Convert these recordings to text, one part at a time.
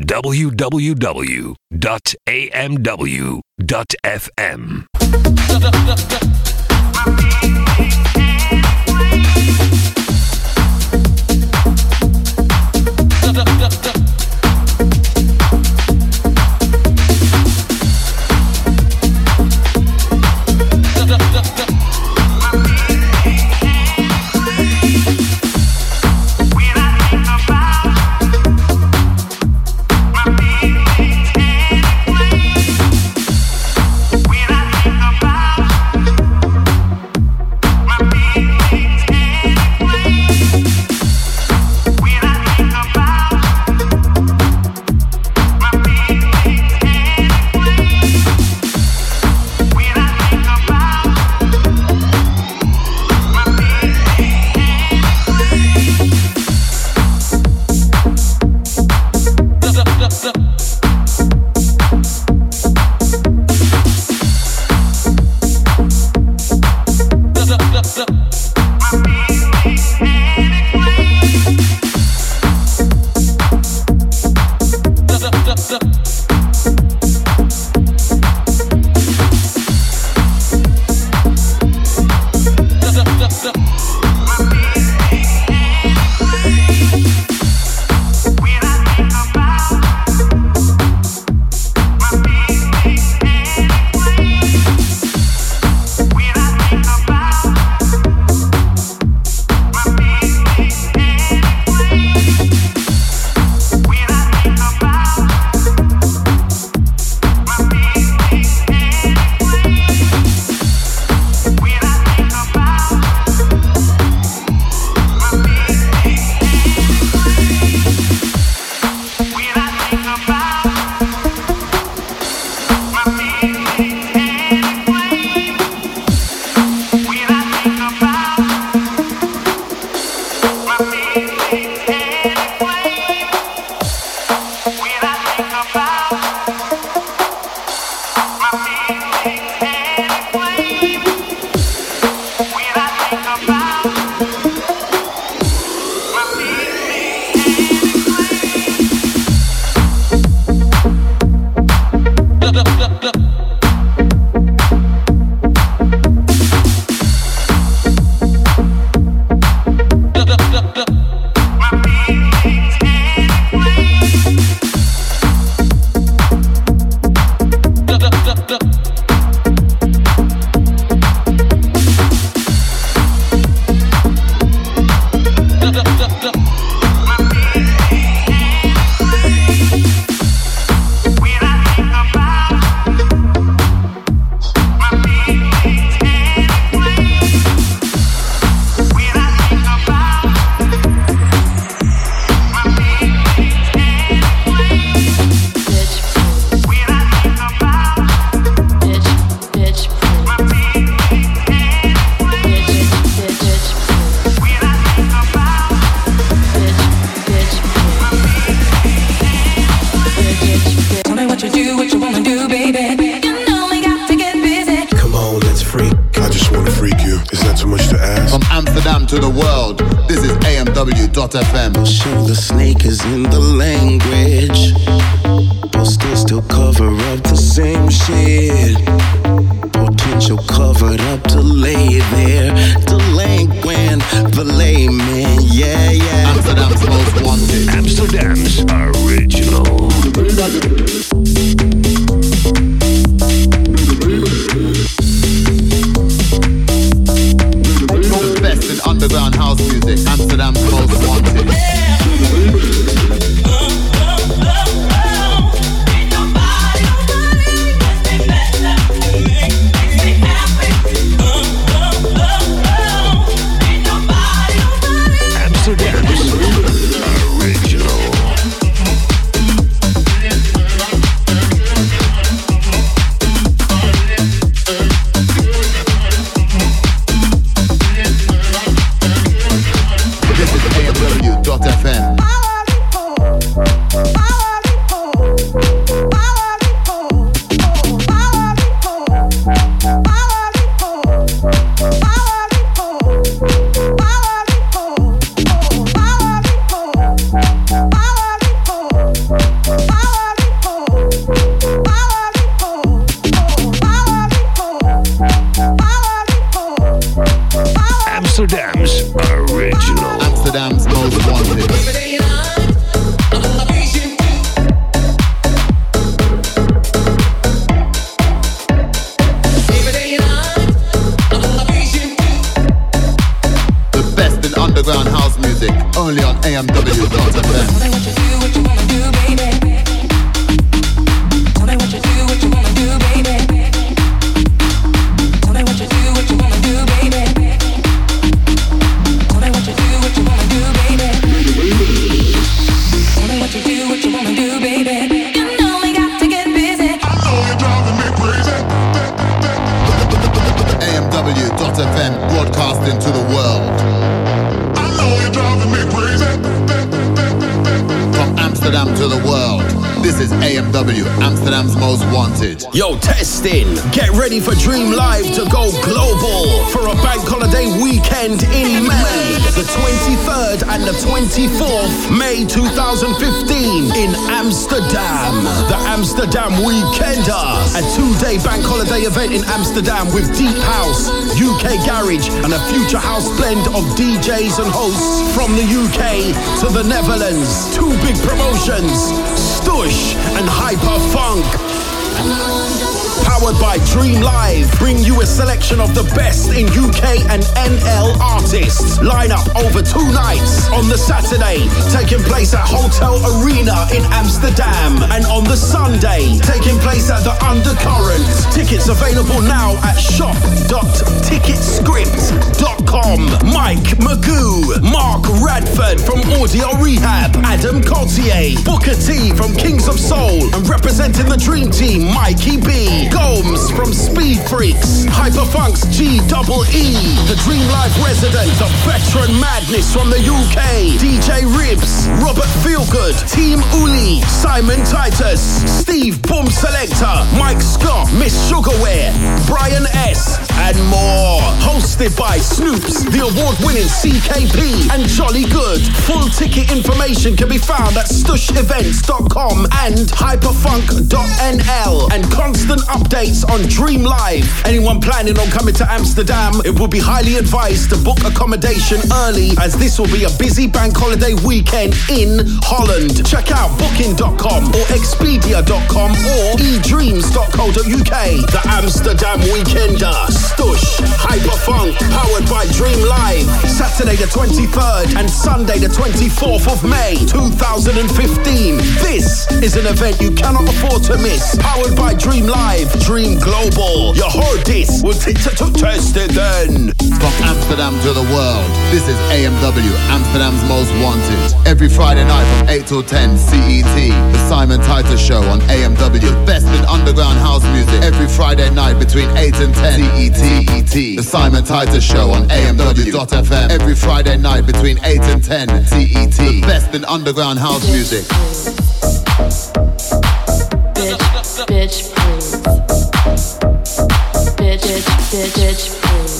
www.amw.fm. ready for Dream Live to go global for a bank holiday weekend in May. The 23rd and the 24th, May 2015 in Amsterdam. The Amsterdam Weekender. A two-day bank holiday event in Amsterdam with Deep House, UK Garage, and a future house blend of DJs and hosts from the UK to the Netherlands. Two big promotions. Stush and Hyper Funk. Powered by Dream Live, bring you a selection of the best in UK and NL artists. Line up over two nights. On the Saturday, taking place at Hotel Arena in Amsterdam. And on the Sunday, taking place at the Undercurrent. Tickets available now at shop.ticketscript.com. Mike Magoo, Mark Radford from Audio Rehab, Adam Cotier, Booker T from Kings of Soul, and representing the Dream Team, Mikey B. Gomes from Speed Freaks, Hyperfunks G double E, the Dream Life resident, the veteran madness from the UK, DJ Ribs, Robert Feelgood, Team Uli, Simon Titus, Steve Boom Selector, Mike Scott, Miss Sugarware, Brian S, and more. Hosted by Snoops, the award winning CKP, and Jolly Good. Full ticket information can be found at stushevents.com and hyperfunk.nl. And constant updates on Dream Live. Anyone planning on coming to Amsterdam, it will be highly advised to book accommodation early as this will be a busy bank holiday weekend in Holland. Check out booking.com or expedia.com or edreams.co.uk. The Amsterdam Weekender. Stush, Hyperfunk, powered by Dream Live. Saturday the 23rd and Sunday the 24th of May 2015. This is an event you cannot afford to miss. Powered by Dream Live, Dream Global. You heard this. We'll t- t- t- test it then. From Amsterdam to the world, this is AMW, Amsterdam's most wanted. Every Friday night from 8 till 10 CET, the Simon Titus Show on AMW. Best in underground house music. Every Friday night between 8 and 10 CET. The Simon Titus Show on AMW.FM. Every Friday night between 8 and 10 CET. The best in underground house music. bitch, bitch, please. Bitch, bitch, bitch, please.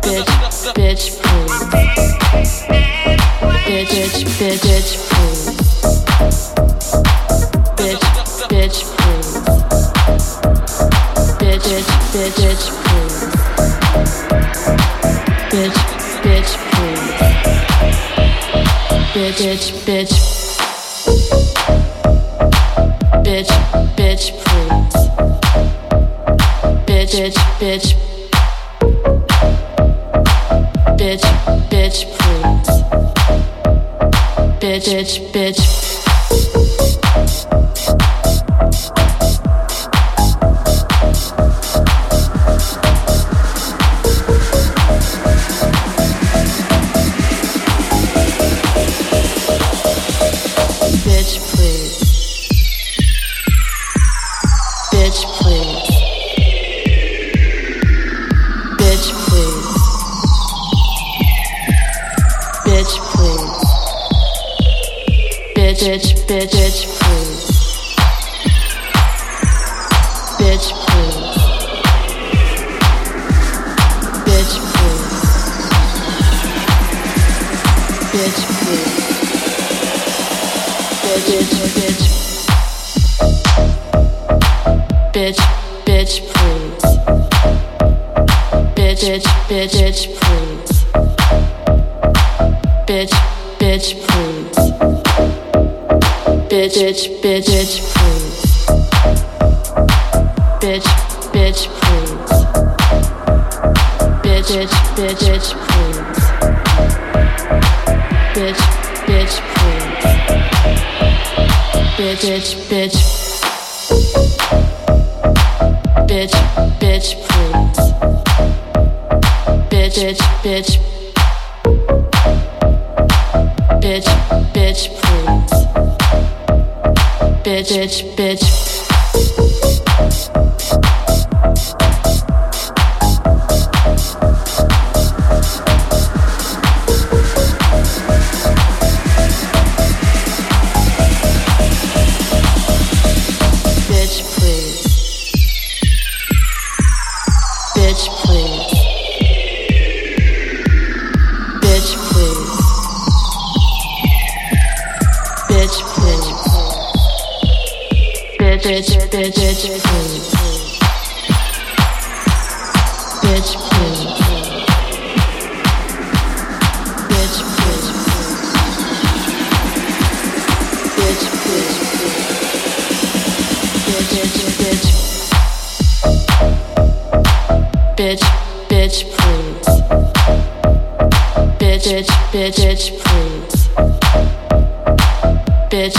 Bitch, bitch, please. Bitch, bitch, bitch, bitch, please. Bitch, please. Bitch, bitch, please. Bitch, bitch, bitch. Bitch, bitch, please. Bitch, bitch, bitch. Bitch, bitch, please. Bitch, bitch. Bitch, bitch, bitch, please. Bitch, please. Bitch, please. Bitch, please. Bitch, bitch, bitch. Bitch, bitch, please. Bitch, bitch, bitch, please. Bitch,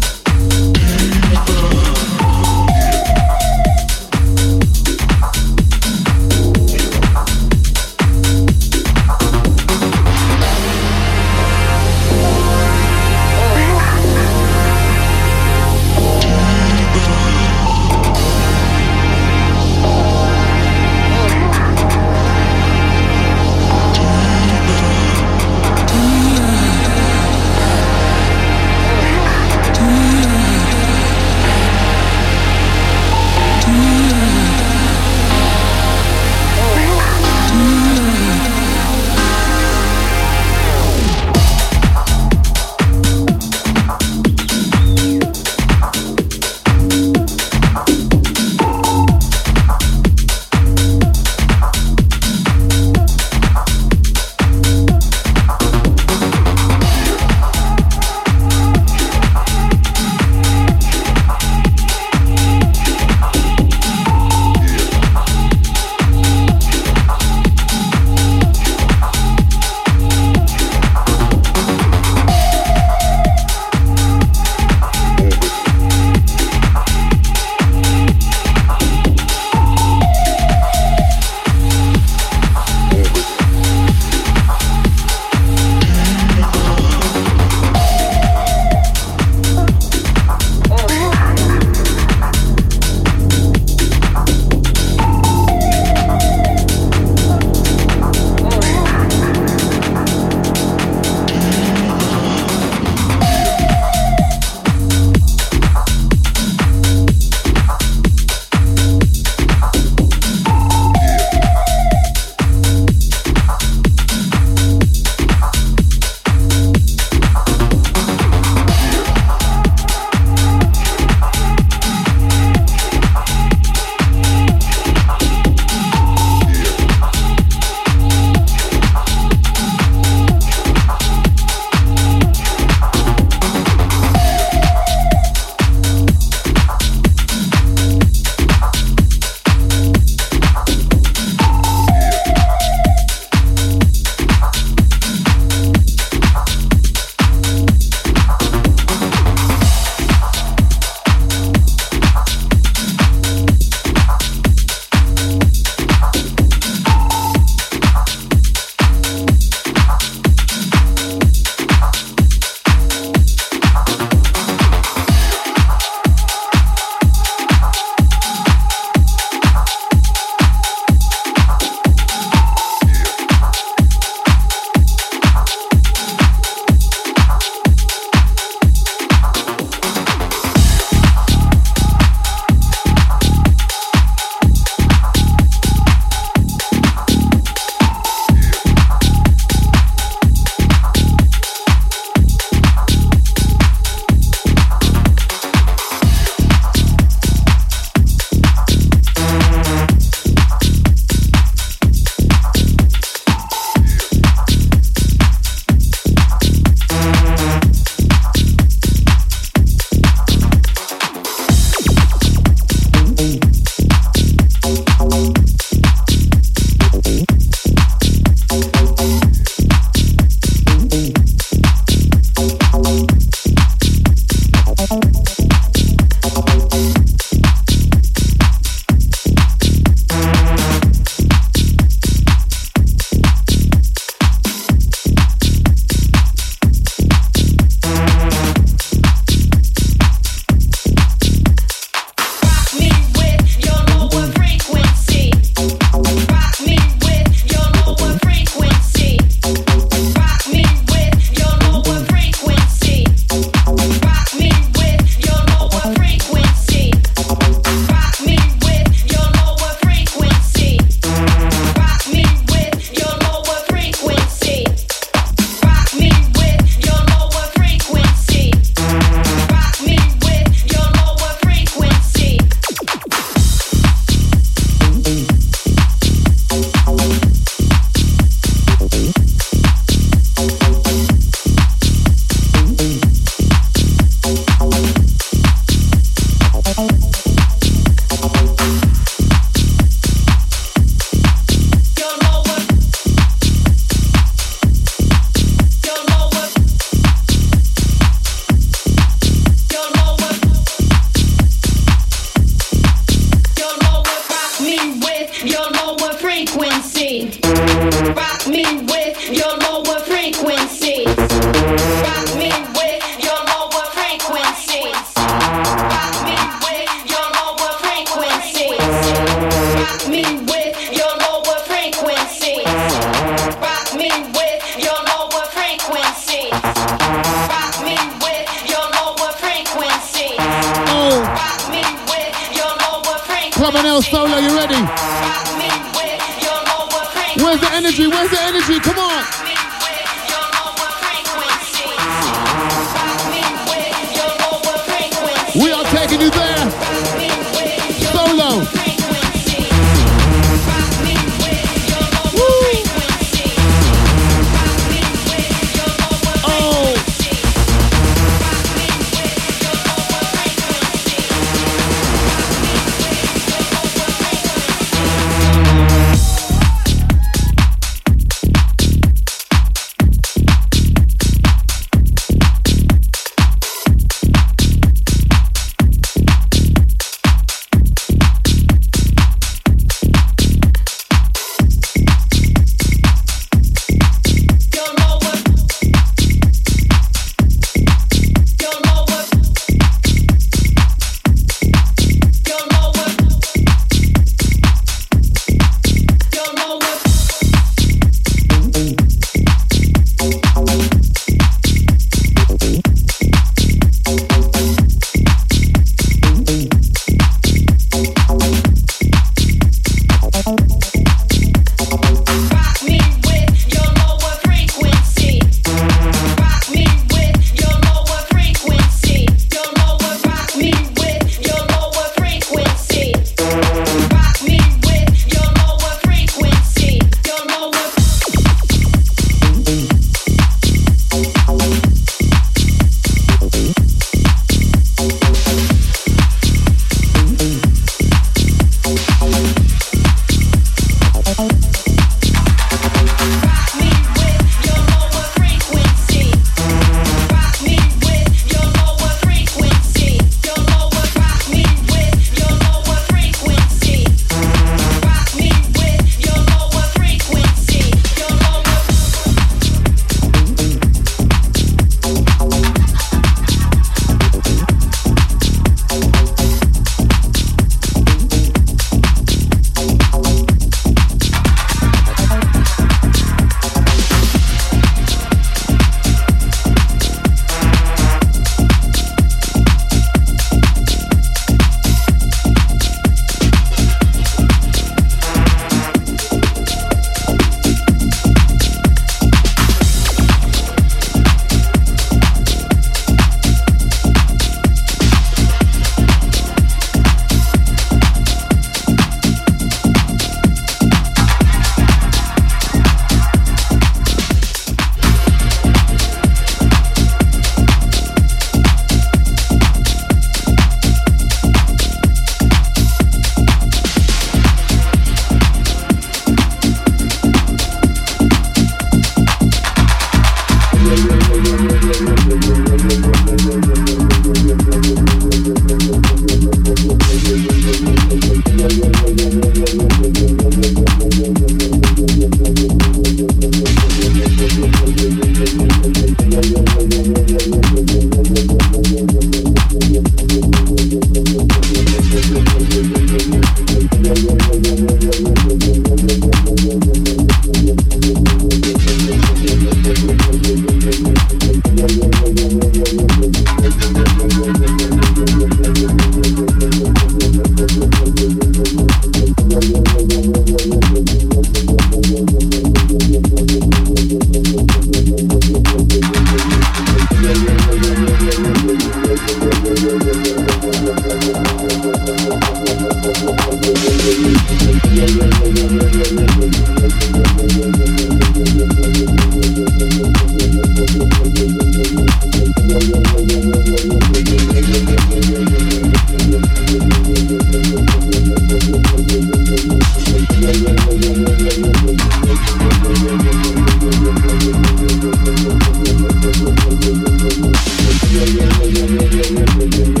Yeah.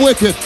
Wicked.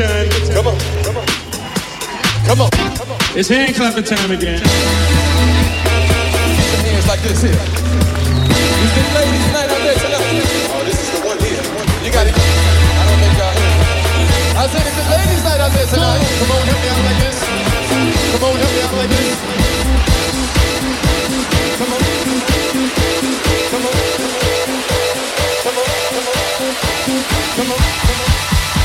Time Come on. Come on. Come on. Come on. Is he in confrontation again. Hands like this here. These big ladies tonight out there tonight. Oh, this is the one here. You got it. I don't think y'all heard it. I said, if the ladies night out there tonight, come on, help me out like this. Come on, help me out like this. Come on. Come on. Come on. Come on.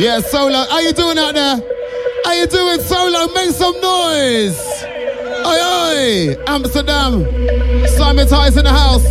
Yeah, Solo. How you doing out there? How you doing, Solo? Make some noise. Oi, oi. Amsterdam. Simon Ties in the house.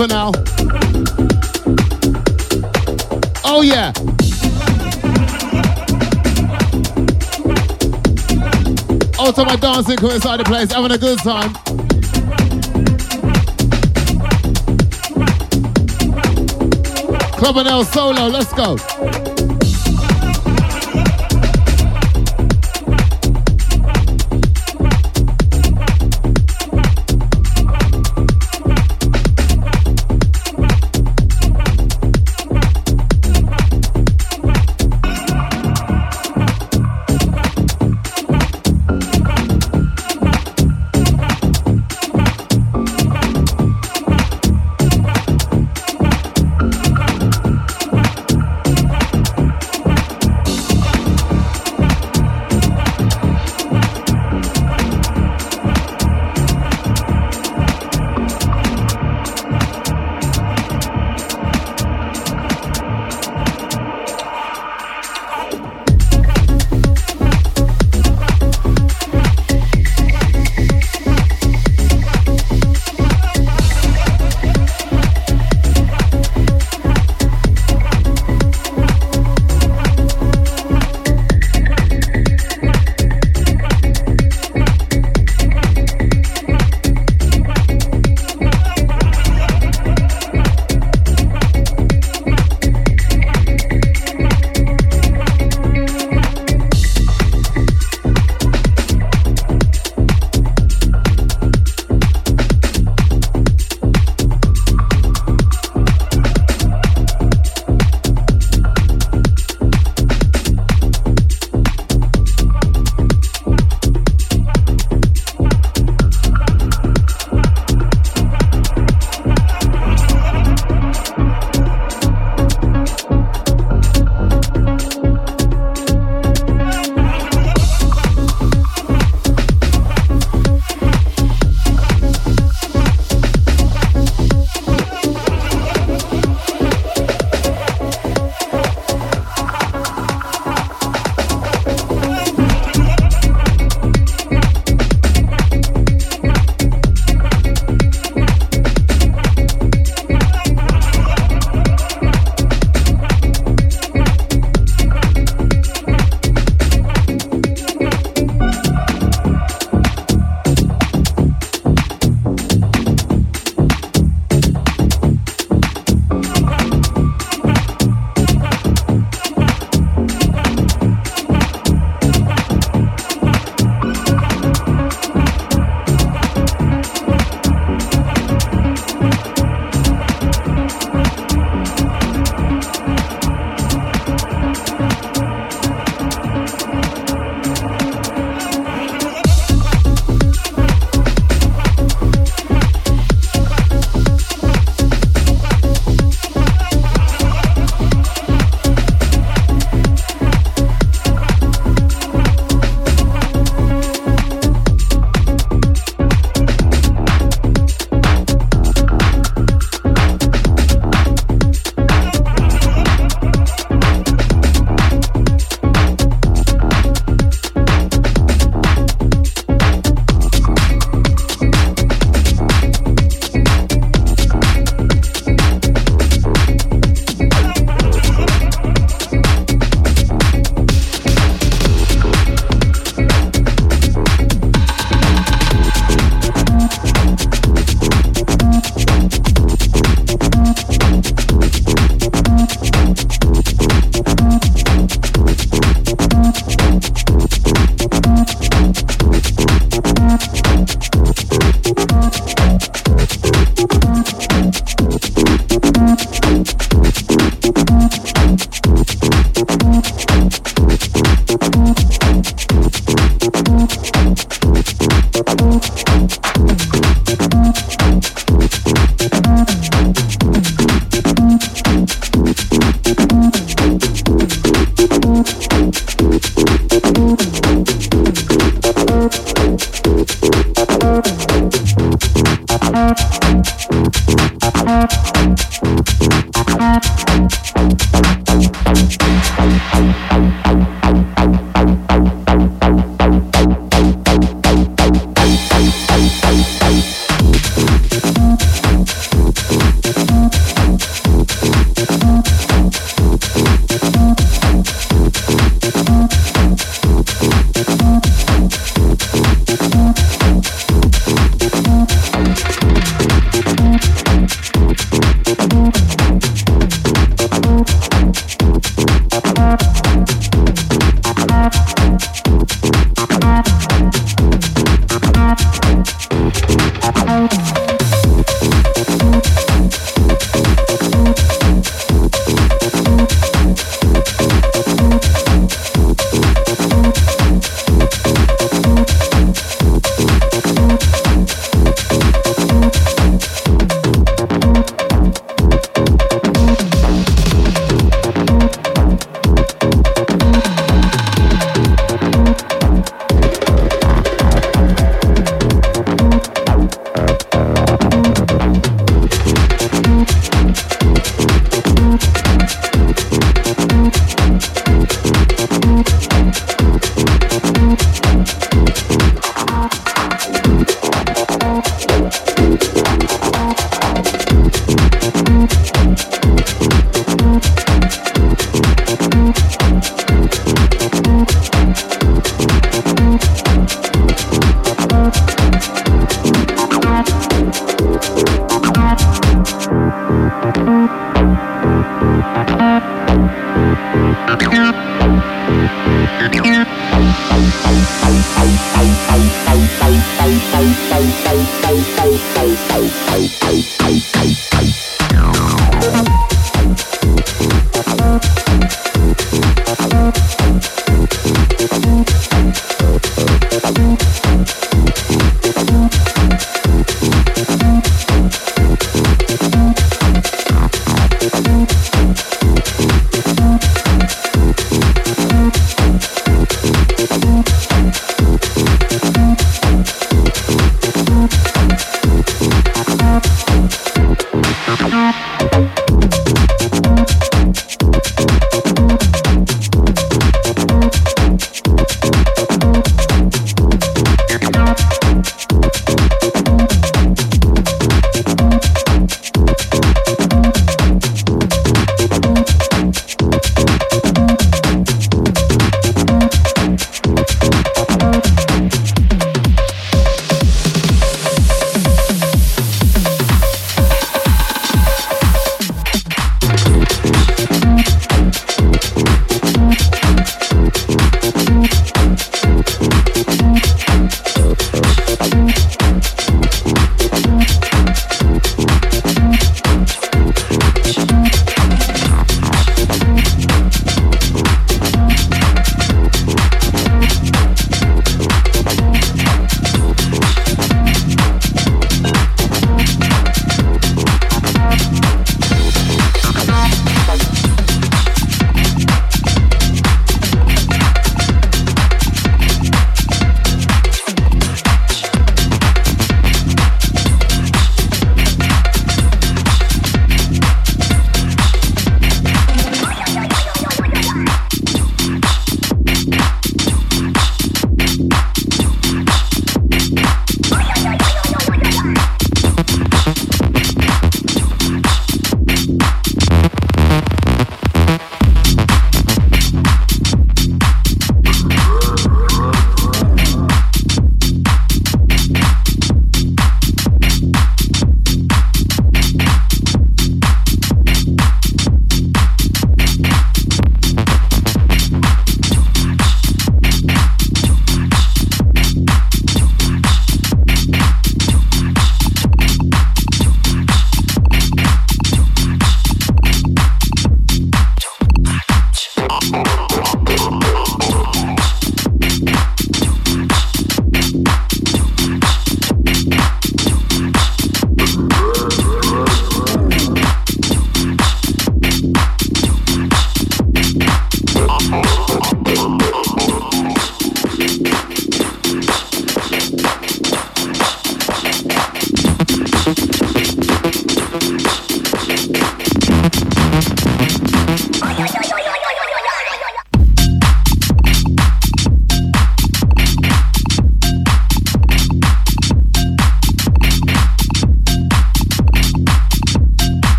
Deeper now. Oh yeah. Oh, Out to my dancing crew inside the place, having a good time. Club NL solo, let's go.